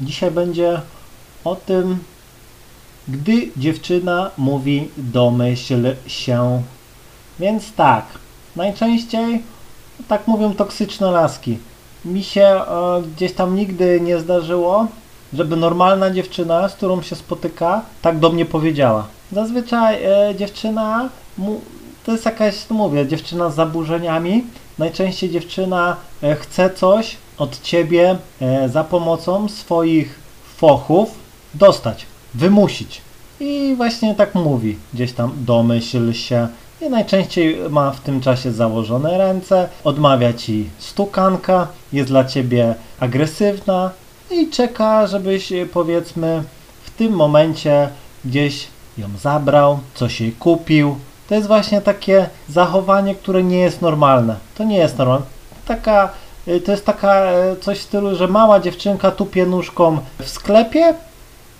Dzisiaj będzie o tym, gdy dziewczyna mówi domyśl się. Więc tak, najczęściej tak mówią toksyczne laski. Mi się e, gdzieś tam nigdy nie zdarzyło, żeby normalna dziewczyna, z którą się spotyka, tak do mnie powiedziała. Zazwyczaj e, dziewczyna, mu, to jest jakaś, no mówię, dziewczyna z zaburzeniami. Najczęściej dziewczyna e, chce coś od ciebie e, za pomocą swoich fochów dostać, wymusić. I właśnie tak mówi, gdzieś tam domyśl się. I najczęściej ma w tym czasie założone ręce, odmawia ci stukanka, jest dla ciebie agresywna i czeka, żebyś e, powiedzmy w tym momencie gdzieś ją zabrał, coś jej kupił. To jest właśnie takie zachowanie, które nie jest normalne. To nie jest normalne. Taka, to jest taka y, coś w stylu, że mała dziewczynka tupie nóżką w sklepie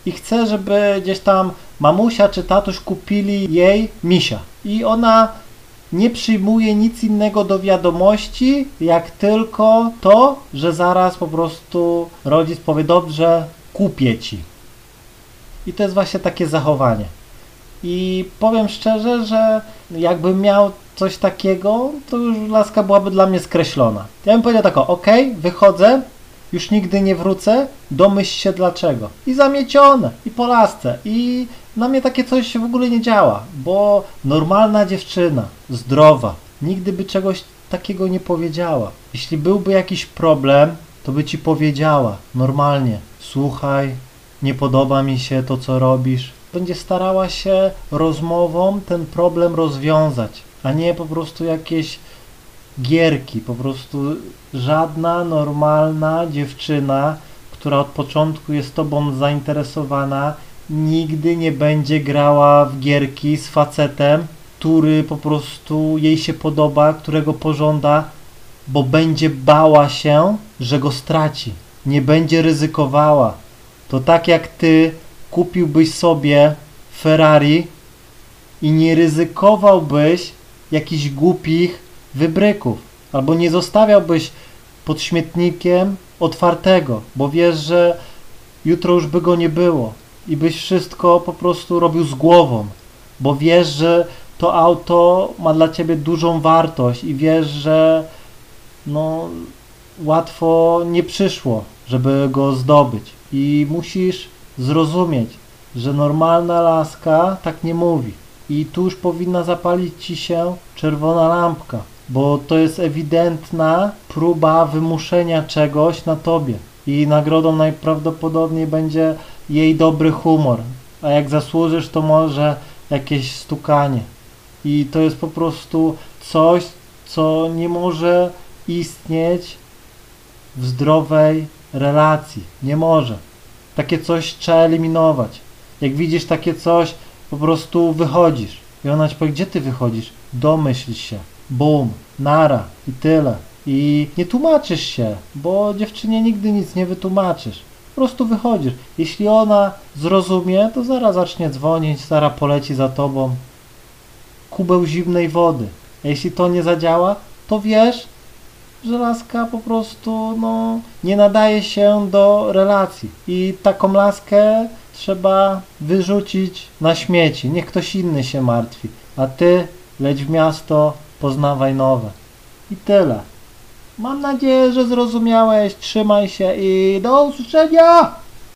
i chce, żeby gdzieś tam mamusia czy tatuś kupili jej misia. I ona nie przyjmuje nic innego do wiadomości, jak tylko to, że zaraz po prostu rodzic powie, dobrze, kupię ci. I to jest właśnie takie zachowanie. I powiem szczerze, że jakbym miał coś takiego, to już laska byłaby dla mnie skreślona. Ja bym powiedział tak, ok, wychodzę, już nigdy nie wrócę, domyśl się dlaczego. I zamiecione, i po lasce. I na mnie takie coś w ogóle nie działa, bo normalna dziewczyna, zdrowa, nigdy by czegoś takiego nie powiedziała. Jeśli byłby jakiś problem, to by ci powiedziała normalnie. Słuchaj, nie podoba mi się to, co robisz. Będzie starała się rozmową ten problem rozwiązać, a nie po prostu jakieś gierki. Po prostu żadna normalna dziewczyna, która od początku jest tobą zainteresowana, nigdy nie będzie grała w gierki z facetem, który po prostu jej się podoba, którego pożąda, bo będzie bała się, że go straci. Nie będzie ryzykowała. To tak jak ty kupiłbyś sobie Ferrari i nie ryzykowałbyś jakichś głupich wybryków, albo nie zostawiałbyś pod śmietnikiem otwartego, bo wiesz, że jutro już by go nie było i byś wszystko po prostu robił z głową, bo wiesz, że to auto ma dla ciebie dużą wartość i wiesz, że no łatwo nie przyszło, żeby go zdobyć i musisz zrozumieć, że normalna laska tak nie mówi. I tu już powinna zapalić ci się czerwona lampka, bo to jest ewidentna próba wymuszenia czegoś na tobie. I nagrodą najprawdopodobniej będzie jej dobry humor. A jak zasłużysz, to może jakieś stukanie. I to jest po prostu coś, co nie może istnieć w zdrowej relacji. Nie może. Takie coś trzeba eliminować. Jak widzisz takie coś, po prostu wychodzisz. I ona ci powie, gdzie ty wychodzisz? Domyśl się. Bum, nara i tyle. I nie tłumaczysz się, bo dziewczynie nigdy nic nie wytłumaczysz. Po prostu wychodzisz. Jeśli ona zrozumie, to zaraz zacznie dzwonić, zaraz poleci za tobą. Kubeł zimnej wody. A jeśli to nie zadziała, to wiesz, że laska po prostu no, nie nadaje się do relacji. I taką laskę trzeba wyrzucić na śmieci. Niech ktoś inny się martwi. A ty leć w miasto, poznawaj nowe. I tyle. Mam nadzieję, że zrozumiałeś. Trzymaj się i do usłyszenia!